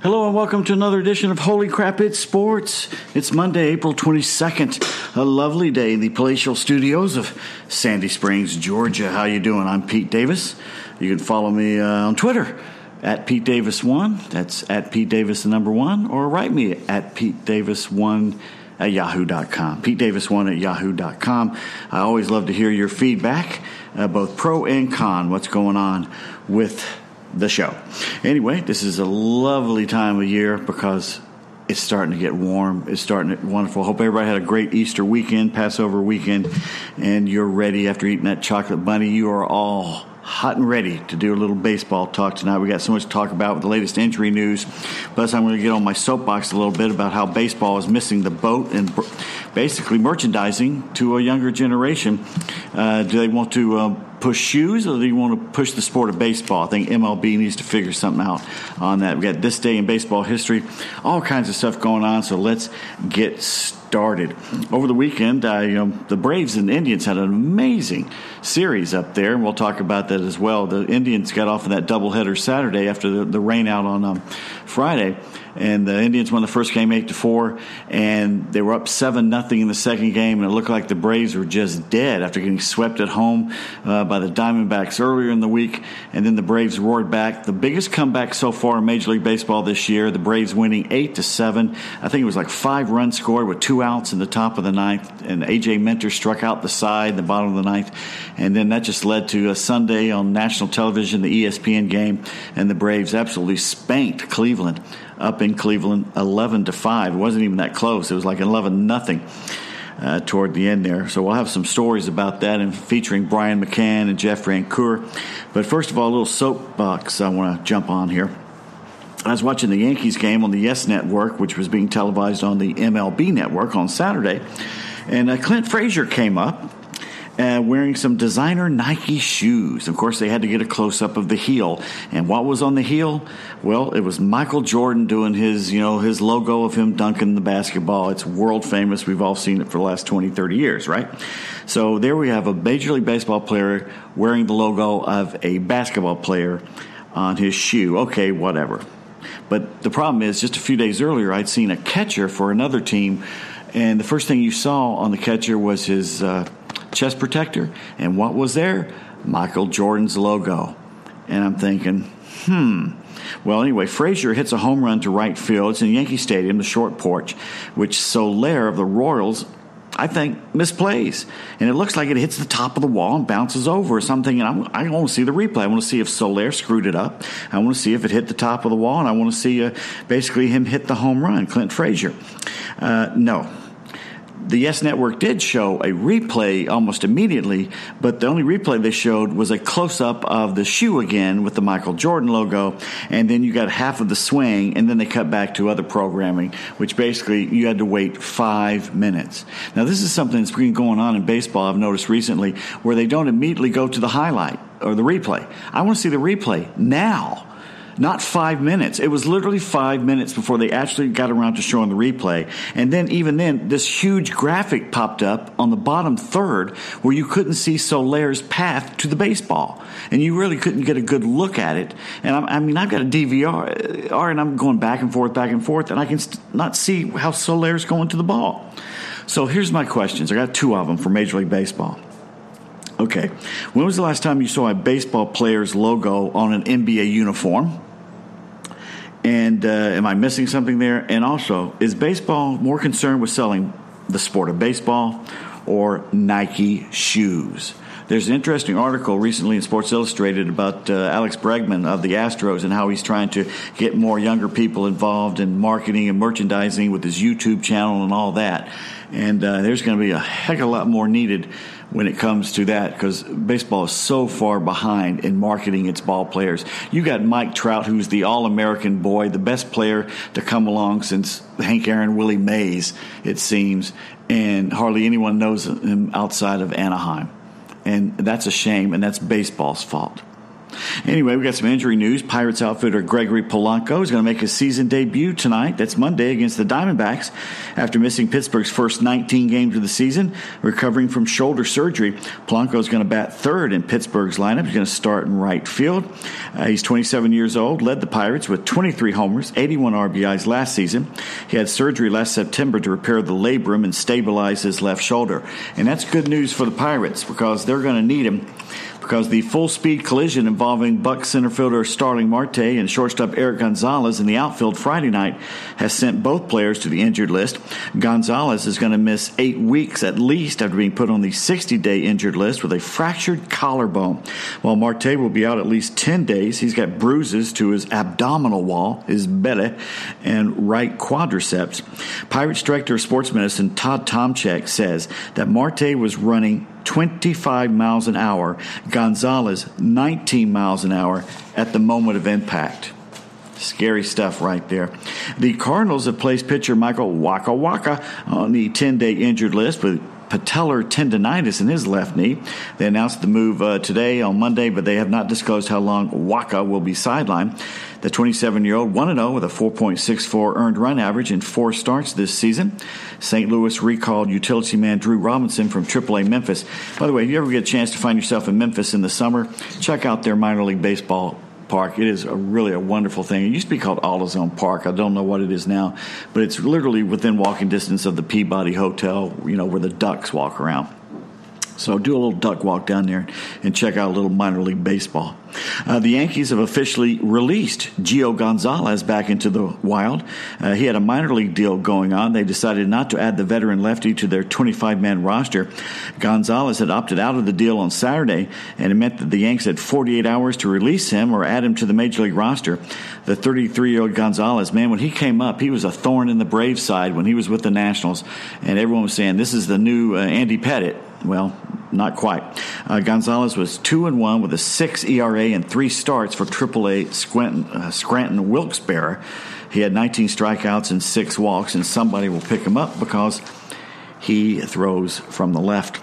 Hello and welcome to another edition of Holy Crap It's Sports. It's Monday, April 22nd, a lovely day in the palatial studios of Sandy Springs, Georgia. How you doing? I'm Pete Davis. You can follow me uh, on Twitter at Pete Davis1. That's at Pete Davis the number one, or write me at Pete Davis1 at yahoo.com. Pete Davis1 at yahoo.com. I always love to hear your feedback, uh, both pro and con, what's going on with the show. Anyway, this is a lovely time of year because it's starting to get warm. It's starting to wonderful. Hope everybody had a great Easter weekend, Passover weekend, and you're ready after eating that chocolate bunny. You are all hot and ready to do a little baseball talk tonight. We got so much to talk about with the latest injury news. Plus, I'm going to get on my soapbox a little bit about how baseball is missing the boat and basically merchandising to a younger generation. Uh, do they want to? Uh, push shoes or do you want to push the sport of baseball? I think MLB needs to figure something out on that. We got this day in baseball history, all kinds of stuff going on. So let's get started. Over the weekend, you know, the Braves and the Indians had an amazing series up there, and we'll talk about that as well. The Indians got off of that doubleheader Saturday after the, the rain out on um, Friday and the Indians won the first game eight to four, and they were up seven nothing in the second game, and it looked like the Braves were just dead after getting swept at home uh, by the Diamondbacks earlier in the week, and then the Braves roared back. The biggest comeback so far in Major League Baseball this year. The Braves winning eight to seven. I think it was like five runs scored with two outs in the top of the ninth, and AJ Minter struck out the side in the bottom of the ninth, and then that just led to a Sunday on national television, the ESPN game, and the Braves absolutely spanked Cleveland up in Cleveland, eleven to five. It wasn't even that close. It was like eleven nothing. Uh, toward the end there. So we'll have some stories about that and featuring Brian McCann and Jeff Francoeur. But first of all, a little soapbox I want to jump on here. I was watching the Yankees game on the Yes Network, which was being televised on the MLB Network on Saturday, and uh, Clint Frazier came up uh, wearing some designer Nike shoes. Of course, they had to get a close up of the heel. And what was on the heel? Well, it was Michael Jordan doing his, you know, his logo of him dunking the basketball. It's world famous. We've all seen it for the last 20, 30 years, right? So there we have a Major League Baseball player wearing the logo of a basketball player on his shoe. Okay, whatever. But the problem is, just a few days earlier, I'd seen a catcher for another team, and the first thing you saw on the catcher was his uh, chest protector. And what was there? Michael Jordan's logo. And I'm thinking, hmm. Well, anyway, Frazier hits a home run to right field. It's in Yankee Stadium, the short porch, which Soler of the Royals, I think, misplays. And it looks like it hits the top of the wall and bounces over or something. And I'm, I want to see the replay. I want to see if Soler screwed it up. I want to see if it hit the top of the wall. And I want to see uh, basically him hit the home run, Clint Frazier. Uh, no, the Yes Network did show a replay almost immediately, but the only replay they showed was a close up of the shoe again with the Michael Jordan logo, and then you got half of the swing, and then they cut back to other programming, which basically you had to wait five minutes. Now, this is something that's been going on in baseball, I've noticed recently, where they don't immediately go to the highlight or the replay. I want to see the replay now not five minutes. It was literally five minutes before they actually got around to showing the replay. And then, even then, this huge graphic popped up on the bottom third where you couldn't see Soler's path to the baseball. And you really couldn't get a good look at it. And I, I mean, I've got a DVR, uh, and I'm going back and forth, back and forth, and I can not see how Soler's going to the ball. So here's my questions. I got two of them for Major League Baseball. Okay, when was the last time you saw a baseball player's logo on an NBA uniform? And uh, am I missing something there? And also, is baseball more concerned with selling the sport of baseball or Nike shoes? There's an interesting article recently in Sports Illustrated about uh, Alex Bregman of the Astros and how he's trying to get more younger people involved in marketing and merchandising with his YouTube channel and all that. And uh, there's going to be a heck of a lot more needed when it comes to that because baseball is so far behind in marketing its ball players. You got Mike Trout, who's the All American boy, the best player to come along since Hank Aaron, Willie Mays, it seems, and hardly anyone knows him outside of Anaheim. And that's a shame, and that's baseball's fault. Anyway, we got some injury news. Pirates outfielder Gregory Polanco is going to make his season debut tonight. That's Monday against the Diamondbacks after missing Pittsburgh's first 19 games of the season, recovering from shoulder surgery. Polanco is going to bat third in Pittsburgh's lineup. He's going to start in right field. Uh, he's 27 years old, led the Pirates with 23 homers, 81 RBIs last season. He had surgery last September to repair the labrum and stabilize his left shoulder. And that's good news for the Pirates because they're going to need him because the full speed collision involving Buck center fielder Starling Marte and shortstop Erik Gonzalez in the outfield Friday night has sent both players to the injured list. Gonzalez is going to miss eight weeks at least after being put on the 60 day injured list with a fractured collarbone, while Marte will be out at least 10 days. He's got bruises to his abdominal wall, his belly, and right quadriceps. Pirates director of sports medicine Todd Tomczyk says that Marte was running 25 miles an hour, Gonzalez 19 miles an hour at the moment of impact. Scary stuff right there. The Cardinals have placed pitcher Michael Wacha Wacha on the 10 day injured list with patellar tendonitis in his left knee. They announced the move uh, today on Monday, but they have not disclosed how long Wacha will be sidelined. The 27 year old 1 0 with a 4.64 earned run average in four starts this season. St. Louis recalled utility man Drew Robinson from AAA Memphis. By the way, if you ever get a chance to find yourself in Memphis in the summer, check out their minor league baseball park. It is a really a wonderful thing. It used to be called AutoZone Park. I don't know what it is now, but it's literally within walking distance of the Peabody Hotel, you know, where the ducks walk around. So do a little duck walk down there and check out a little minor league baseball. Uh, the Yankees have officially released Gio Gonzalez back into the wild. Uh, he had a minor league deal going on. They decided not to add the veteran lefty to their 25 man roster. Gonzalez had opted out of the deal on Saturday, and it meant that the Yanks had 48 hours to release him or add him to the major league roster. The 33 year old Gonzalez, man, when he came up, he was a thorn in the Braves side when he was with the Nationals, and everyone was saying, This is the new uh, Andy Pettitte. Well, not quite. Uh, Gonzalez was two and one with a six ERA and three starts for AAA Scranton, uh, Scranton Wilkes-Barre. He had 19 strikeouts and six walks, and somebody will pick him up because he throws from the left.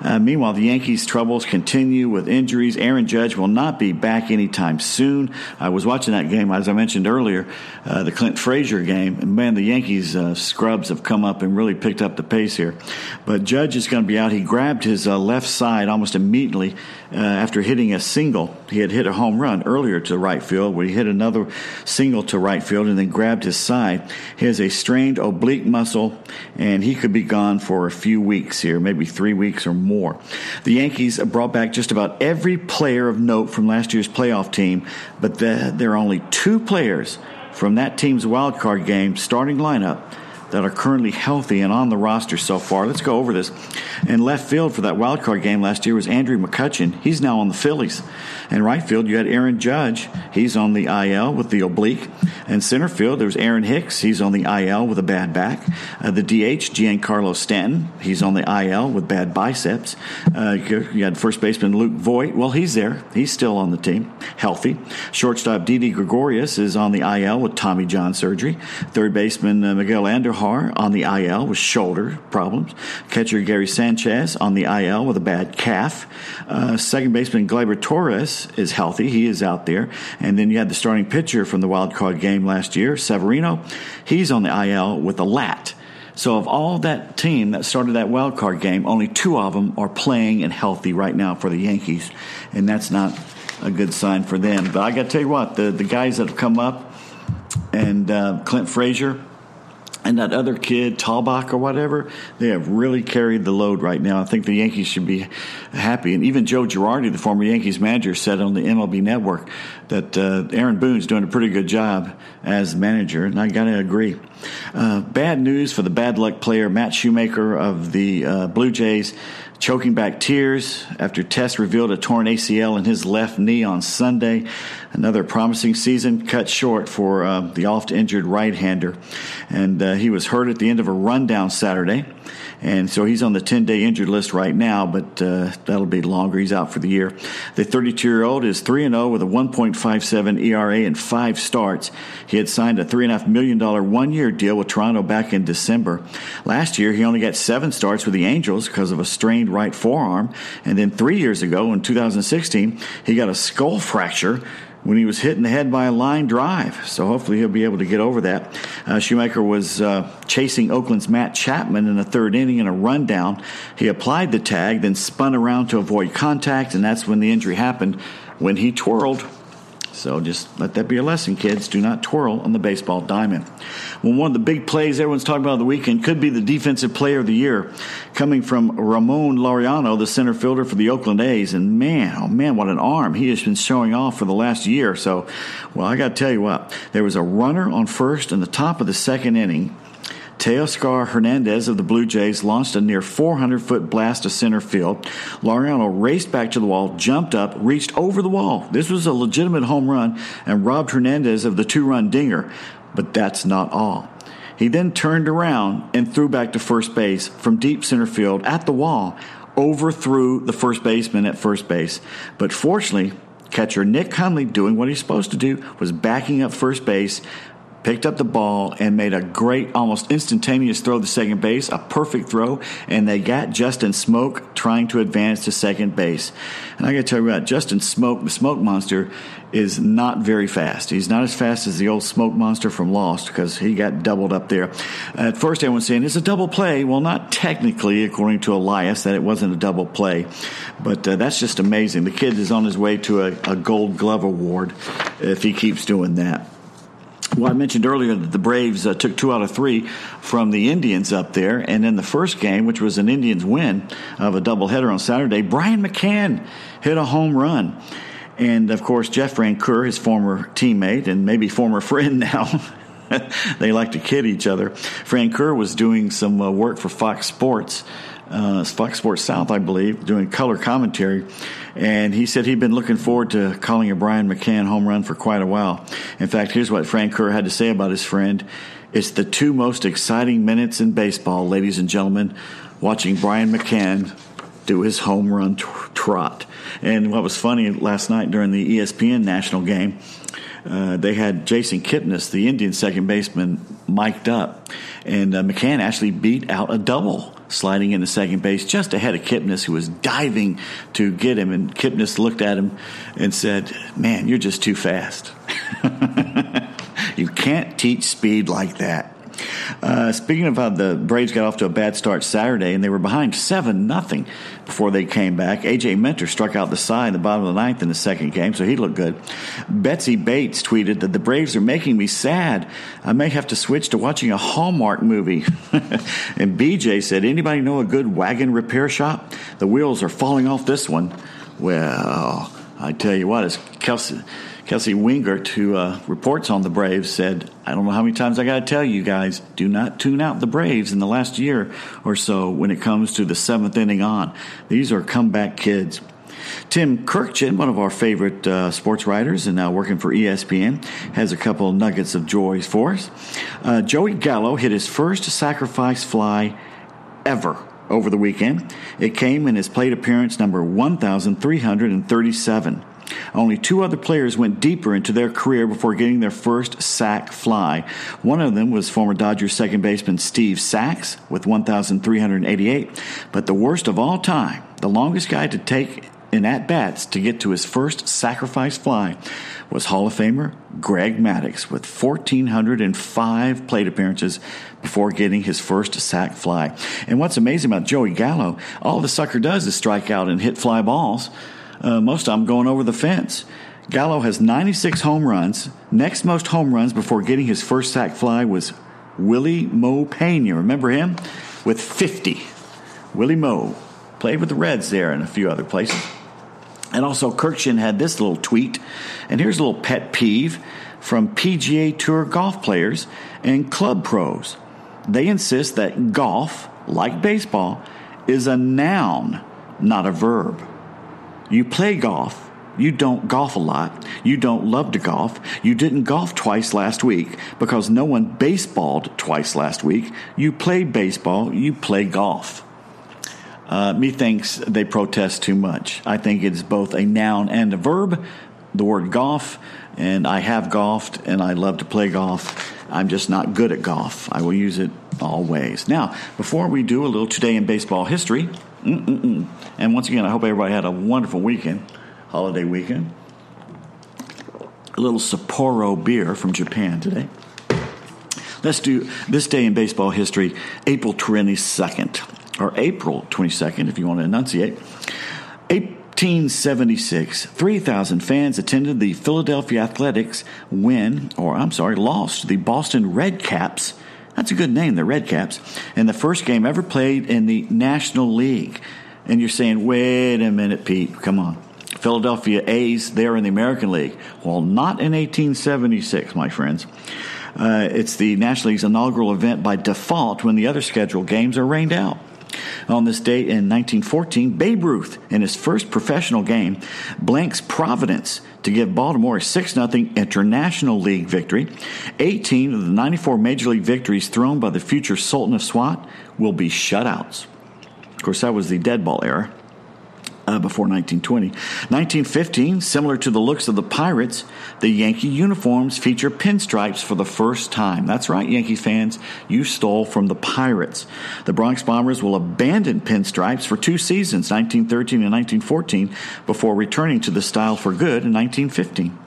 Uh, meanwhile, the Yankees' troubles continue with injuries. Aaron Judge will not be back anytime soon. I was watching that game, as I mentioned earlier, uh, the Clint Frazier game. And man, the Yankees' uh, scrubs have come up and really picked up the pace here. But Judge is going to be out. He grabbed his uh, left side almost immediately uh, after hitting a single. He had hit a home run earlier to right field, where he hit another single to right field and then grabbed his side. He has a strained oblique muscle, and he could be gone for a few weeks here, maybe three weeks or more. The Yankees brought back just about every player of note from last year's playoff team, but the, there are only two players from that team's wild card game starting lineup that are currently healthy and on the roster so far. Let's go over this. In left field for that wild card game last year was Andrew McCutchen. He's now on the Phillies. In right field, you had Aaron Judge. He's on the IL with the oblique. In center field, there was Aaron Hicks. He's on the IL with a bad back. Uh, the DH, Giancarlo Stanton. He's on the IL with bad biceps. Uh, you had first baseman Luke Voit. Well, he's there. He's still on the team, healthy. Shortstop Didi Gregorius is on the IL with Tommy John surgery. Third baseman uh, Miguel Andujar on the IL with shoulder problems. Catcher Gary Sanchez on the IL with a bad calf. Uh, second baseman Gleyber Torres is healthy. He is out there. And then you had the starting pitcher from the wild card game last year, Severino. He's on the IL with a lat. So of all that team that started that wild card game, only two of them are playing and healthy right now for the Yankees, and that's not a good sign for them. But I got to tell you what, the the guys that have come up and uh, Clint Frazier and that other kid, Talbot or whatever, they have really carried the load right now. I think the Yankees should be happy. And even Joe Girardi, the former Yankees manager, said on the MLB Network that uh, Aaron Boone's doing a pretty good job as manager, and I got to agree. Uh, bad news for the bad luck player Matt Shoemaker of the uh, Blue Jays choking back tears after tests revealed a torn ACL in his left knee on Sunday. Another promising season cut short for uh, the oft injured right hander. And uh, he was hurt at the end of a rundown Saturday. And so he's on the 10 day injured list right now, but uh, that'll be longer. He's out for the year. The 32 year old is 3 0 with a 1.57 ERA and five starts. He had signed a $3.5 million one year deal with Toronto back in December. Last year, he only got seven starts with the Angels because of a strained right forearm. And then three years ago, in 2016, he got a skull fracture when he was hit in the head by a line drive. So hopefully he'll be able to get over that. Uh, Shoemaker was uh, chasing Oakland's Matt Chapman in the third inning in a rundown. He applied the tag, then spun around to avoid contact, and that's when the injury happened when he twirled so just let that be a lesson, kids. Do not twirl on the baseball diamond. Well, one of the big plays everyone's talking about the weekend could be the defensive player of the year coming from Ramon Laureano, the center fielder for the Oakland A's. And man, oh man, what an arm he has been showing off for the last year. So, well, I got to tell you what, there was a runner on first in the top of the second inning Teoscar Hernandez of the Blue Jays launched a near 400 foot blast to center field. Laureano raced back to the wall, jumped up, reached over the wall. This was a legitimate home run and robbed Hernandez of the two run dinger. But that's not all. He then turned around and threw back to first base from deep center field at the wall, overthrew the first baseman at first base. But fortunately, catcher Nick Hundley, doing what he's supposed to do, was backing up first base, picked up the ball and made a great, almost instantaneous throw to second base, a perfect throw, and they got Justin Smoak trying to advance to second base. And I got to tell you about Justin Smoak, the Smoke Monster, is not very fast. He's not as fast as the old Smoke Monster from Lost because he got doubled up there. At first, everyone's saying it's a double play. Well, not technically, according to Elias, that it wasn't a double play, but uh, that's just amazing. The kid is on his way to a, a Gold Glove award if he keeps doing that. Well, I mentioned earlier that the Braves uh, took two out of three from the Indians up there. And in the first game, which was an Indians win of a doubleheader on Saturday, Brian McCann hit a home run. And of course, Jeff Francoeur, his former teammate and maybe former friend now, they like to kid each other. Francoeur was doing some uh, work for Fox Sports, uh, Fox Sports South, I believe, doing color commentary and he said he'd been looking forward to calling a Brian McCann home run for quite a while. In fact, here's what Francoeur had to say about his friend. It's the two most exciting minutes in baseball, ladies and gentlemen, watching Brian McCann do his home run trot. And what was funny last night during the ESPN national game, uh, they had Jason Kipnis, the Indian second baseman, mic'd up, and uh, McCann actually beat out a double sliding into second base just ahead of Kipnis, who was diving to get him. And Kipnis looked at him and said, Man, you're just too fast. you can't teach speed like that. Uh, speaking of how the Braves got off to a bad start Saturday, and they were behind seven nothing before they came back. AJ Minter struck out the side in the bottom of the ninth in the second game, so he looked good. Betsy Bates tweeted that the Braves are making me sad. I may have to switch to watching a Hallmark movie. and BJ said, "Anybody know a good wagon repair shop? The wheels are falling off this one." Well, I tell you what, it's Kelsey. Kelsey Wingert, who uh, reports on the Braves, said, I don't know how many times I got to tell you guys, do not tune out the Braves in the last year or so when it comes to the seventh inning on. These are comeback kids. Tim Kurkjian, one of our favorite uh, sports writers and now working for ESPN, has a couple nuggets of joy for us. Uh, Joey Gallo hit his first sacrifice fly ever over the weekend. It came in his plate appearance number 1,337. Only two other players went deeper into their career before getting their first sac fly. One of them was former Dodgers second baseman Steve Sax with 1,388. But the worst of all time, the longest guy to take in at bats to get to his first sacrifice fly was Hall of Famer Greg Maddux with 1,405 plate appearances before getting his first sac fly. And what's amazing about Joey Gallo, all the sucker does is strike out and hit fly balls uh, most of them going over the fence. Gallo has 96 home runs. Next most home runs before getting his first sac fly was Willie Mo Pena. Remember him? With 50. Willie Mo played with the Reds there and a few other places. And also, Kurkjian had this little tweet. And here's a little pet peeve from PGA Tour golf players and club pros. They insist that golf, like baseball, is a noun, not a verb. You play golf, you don't golf a lot. You don't love to golf. You didn't golf twice last week because no one baseballed twice last week. You play baseball, you play golf. Uh, methinks they protest too much. I think it is both a noun and a verb, the word golf, and I have golfed and I love to play golf. I'm just not good at golf. I will use it always. Now, before we do a little today in baseball history, mm-mm-mm. and once again, I hope everybody had a wonderful weekend holiday weekend. A little Sapporo beer from Japan today. Let's do this day in baseball history, April 22nd, or April 22nd, if you want to enunciate. 1876, 3,000 fans attended the Philadelphia Athletics win, or I'm sorry, lost the Boston Red Caps. That's a good name, the Red Caps, in the first game ever played in the National League. And you're saying, wait a minute, Pete, come on. Philadelphia A's they're in the American League. Well, not in 1876, my friends. Uh, it's the National League's inaugural event by default when the other scheduled games are rained out. On this date in 1914, Babe Ruth, in his first professional game, blanks Providence to give Baltimore a 6 0 International League victory. 18 of the 94 Major League victories thrown by the future Sultan of SWAT will be shutouts. Of course, that was the dead ball era uh, before 1920. 1915, similar to the looks of the Pirates, the Yankee uniforms feature pinstripes for the first time. That's right, Yankee fans, you stole from the Pirates. The Bronx Bombers will abandon pinstripes for two seasons, 1913 and 1914, before returning to the style for good in 1915.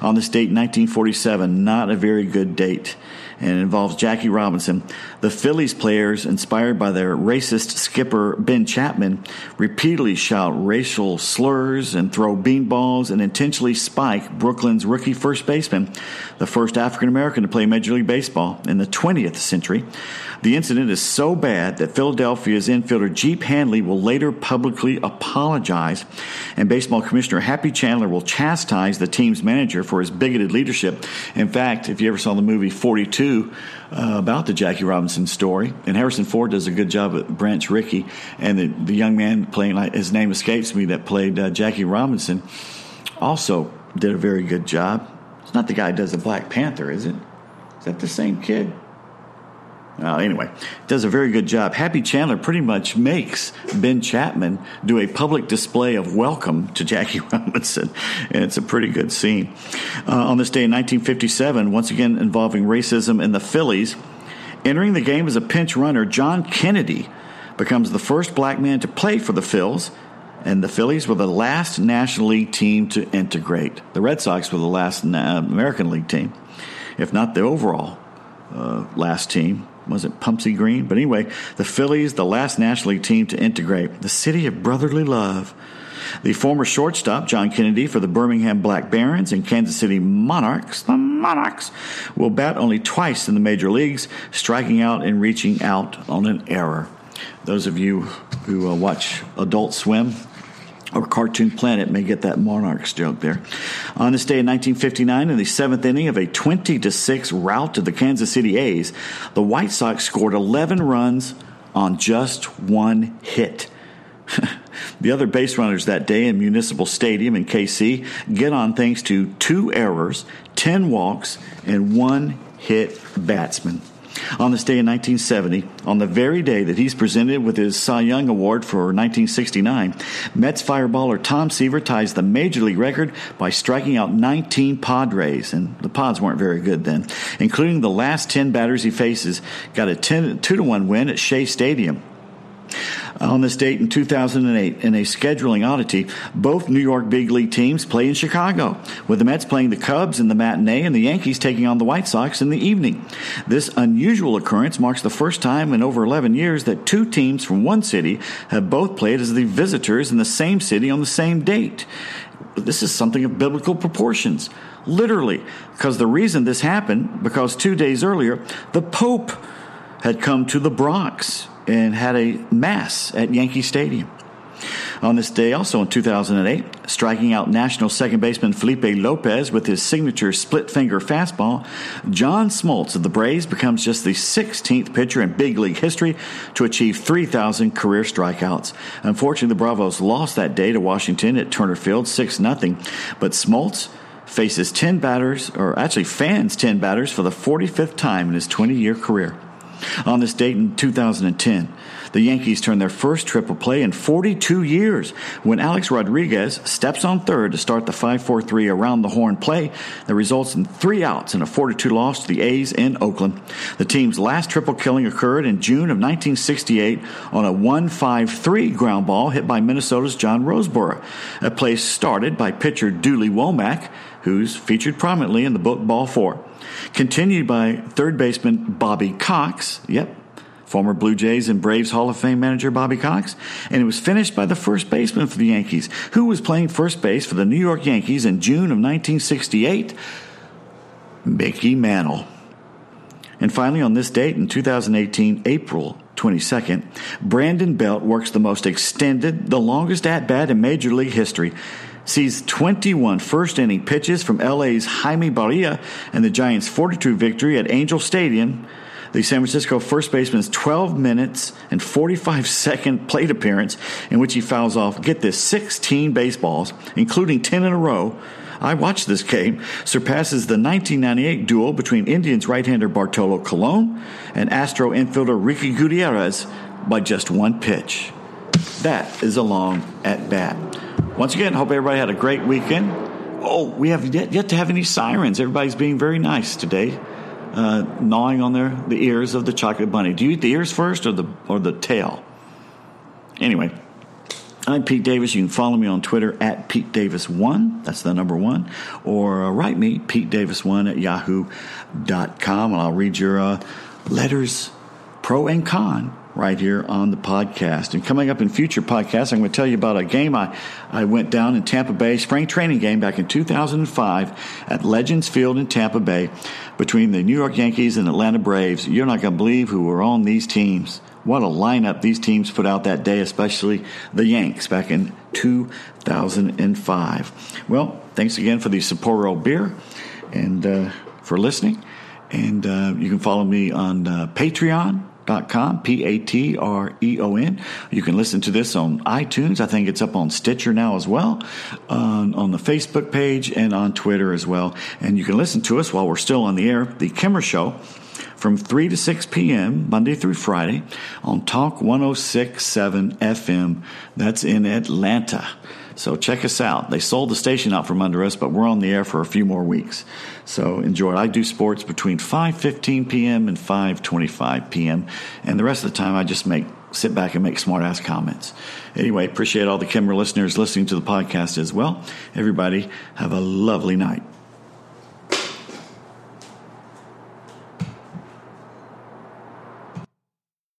On this date, 1947, not a very good date and it involves Jackie Robinson. The Phillies players, inspired by their racist skipper Ben Chapman, repeatedly shout racial slurs and throw beanballs and intentionally spike Brooklyn's rookie first baseman, the first African American to play Major League Baseball in the 20th century. The incident is so bad that Philadelphia's infielder Jeep Handley will later publicly apologize, and baseball commissioner Happy Chandler will chastise the team's manager for his bigoted leadership. In fact, if you ever saw the movie 42 uh, about the Jackie Robinson story, and Harrison Ford does a good job at Branch Rickey, and the, the young man playing, his name escapes me, that played uh, Jackie Robinson, also did a very good job. It's not the guy who does the Black Panther, is it? Is that the same kid? Anyway, does a very good job. Happy Chandler pretty much makes Ben Chapman do a public display of welcome to Jackie Robinson, and it's a pretty good scene. Uh, on this day in 1957, once again involving racism in the Phillies, entering the game as a pinch runner, John Kennedy becomes the first black man to play for the Phils, and the Phillies were the last National League team to integrate. The Red Sox were the last American League team, if not the overall uh, last team was it Pumpsie Green? But anyway, the Phillies, the last National League team to integrate, the city of brotherly love. The former shortstop, John Kennedy, for the Birmingham Black Barons and Kansas City Monarchs, the Monarchs, will bat only twice in the major leagues, striking out and reaching out on an error. Those of you who uh, watch Adult Swim or Cartoon Planet may get that Monarchs joke there. On this day in 1959, in the seventh inning of a 20 to 6 rout to the Kansas City A's, the White Sox scored 11 runs on just one hit. the other base runners that day in Municipal Stadium in KC get on thanks to two errors, 10 walks, and one hit batsman on this day in 1970, on the very day that he's presented with his Cy Young Award for 1969, Mets fireballer Tom Seaver ties the major league record by striking out 19 Padres, and the Pods weren't very good then, including the last 10 batters he faces. Got a 10, 2 to 1 win at Shea Stadium. Uh, on this date in 2008, in a scheduling oddity, both New York big league teams play in Chicago, with the Mets playing the Cubs in the matinee and the Yankees taking on the White Sox in the evening. This unusual occurrence marks the first time in over 11 years that two teams from one city have both played as the visitors in the same city on the same date. This is something of biblical proportions. Literally, because the reason this happened, because two days earlier, the Pope had come to the Bronx and had a mass at Yankee Stadium. On this day, also in 2008, striking out national second baseman Felipe Lopez with his signature split finger fastball, John Smoltz of the Braves becomes just the 16th pitcher in big league history to achieve 3,000 career strikeouts. Unfortunately, the Bravos lost that day to Washington at Turner Field 6 0, but Smoltz faces 10 batters, or actually fans 10 batters for the 45th time in his 20 year career. On this date in 2010, the Yankees turn their first triple play in 42 years when Alex Rodriguez steps on third to start the 5 4 3 around the horn play that results in three outs and a 4 2 loss to the A's in Oakland. The team's last triple killing occurred in June of 1968 on a 1 5 3 ground ball hit by Minnesota's John Roseboro, a play started by pitcher Dooley Womack, who's featured prominently in the book Ball 4. Continued by third baseman Bobby Cox, yep, former Blue Jays and Braves Hall of Fame manager Bobby Cox, and it was finished by the first baseman for the Yankees, who was playing first base for the New York Yankees in June of 1968, Mickey Mantle. And finally, on this date in 2018, April 22nd, Brandon Belt works the most extended, the longest at bat in Major League history sees 21 first inning pitches from LA's Jaime Barria and the Giants' 42 victory at Angel Stadium the San Francisco first baseman's 12 minutes and 45 second plate appearance in which he fouls off, get this, 16 baseballs, including 10 in a row. I watched this game, surpasses the 1998 duel between Indians right hander Bartolo Colon and Astro infielder Ricky Gutierrez by just one pitch. That is a long at bat. Once again, hope everybody had a great weekend. Oh, we have yet, yet to have any sirens. Everybody's being very nice today uh, gnawing on their the ears of the chocolate bunny. Do you eat the ears first or the or the tail? Anyway, I'm Pete Davis. You can follow me on Twitter at Pete Davis1. That's the number one. Or uh, write me, Pete Davis1 at yahoo.com, and I'll read your uh, letters, pro and con, right here on the podcast. And coming up in future podcasts, I'm going to tell you about a game I, I went down in Tampa Bay, spring training game back in 2005 at Legends Field in Tampa Bay between the New York Yankees and Atlanta Braves. You're not going to believe who were on these teams. What a lineup these teams put out that day, especially the Yanks back in 2005. Well, thanks again for the Sapporo beer and uh, for listening. And uh, you can follow me on uh, Patreon patreon.com, P A T R E O N. You can listen to this on iTunes. I think it's up on Stitcher now as well, on, on the Facebook page, and on Twitter as well. And you can listen to us while we're still on the air. The Kimmer Show from 3 to 6 p.m., Monday through Friday, on Talk 1067 FM. That's in Atlanta. So check us out. They sold the station out from under us, but we're on the air for a few more weeks. So enjoy. I do sports between 5:15 p.m. and 5:25 p.m. and the rest of the time I just make sit back and make smart ass comments. Anyway, appreciate all the Kimmer listeners listening to the podcast as well. Everybody have a lovely night.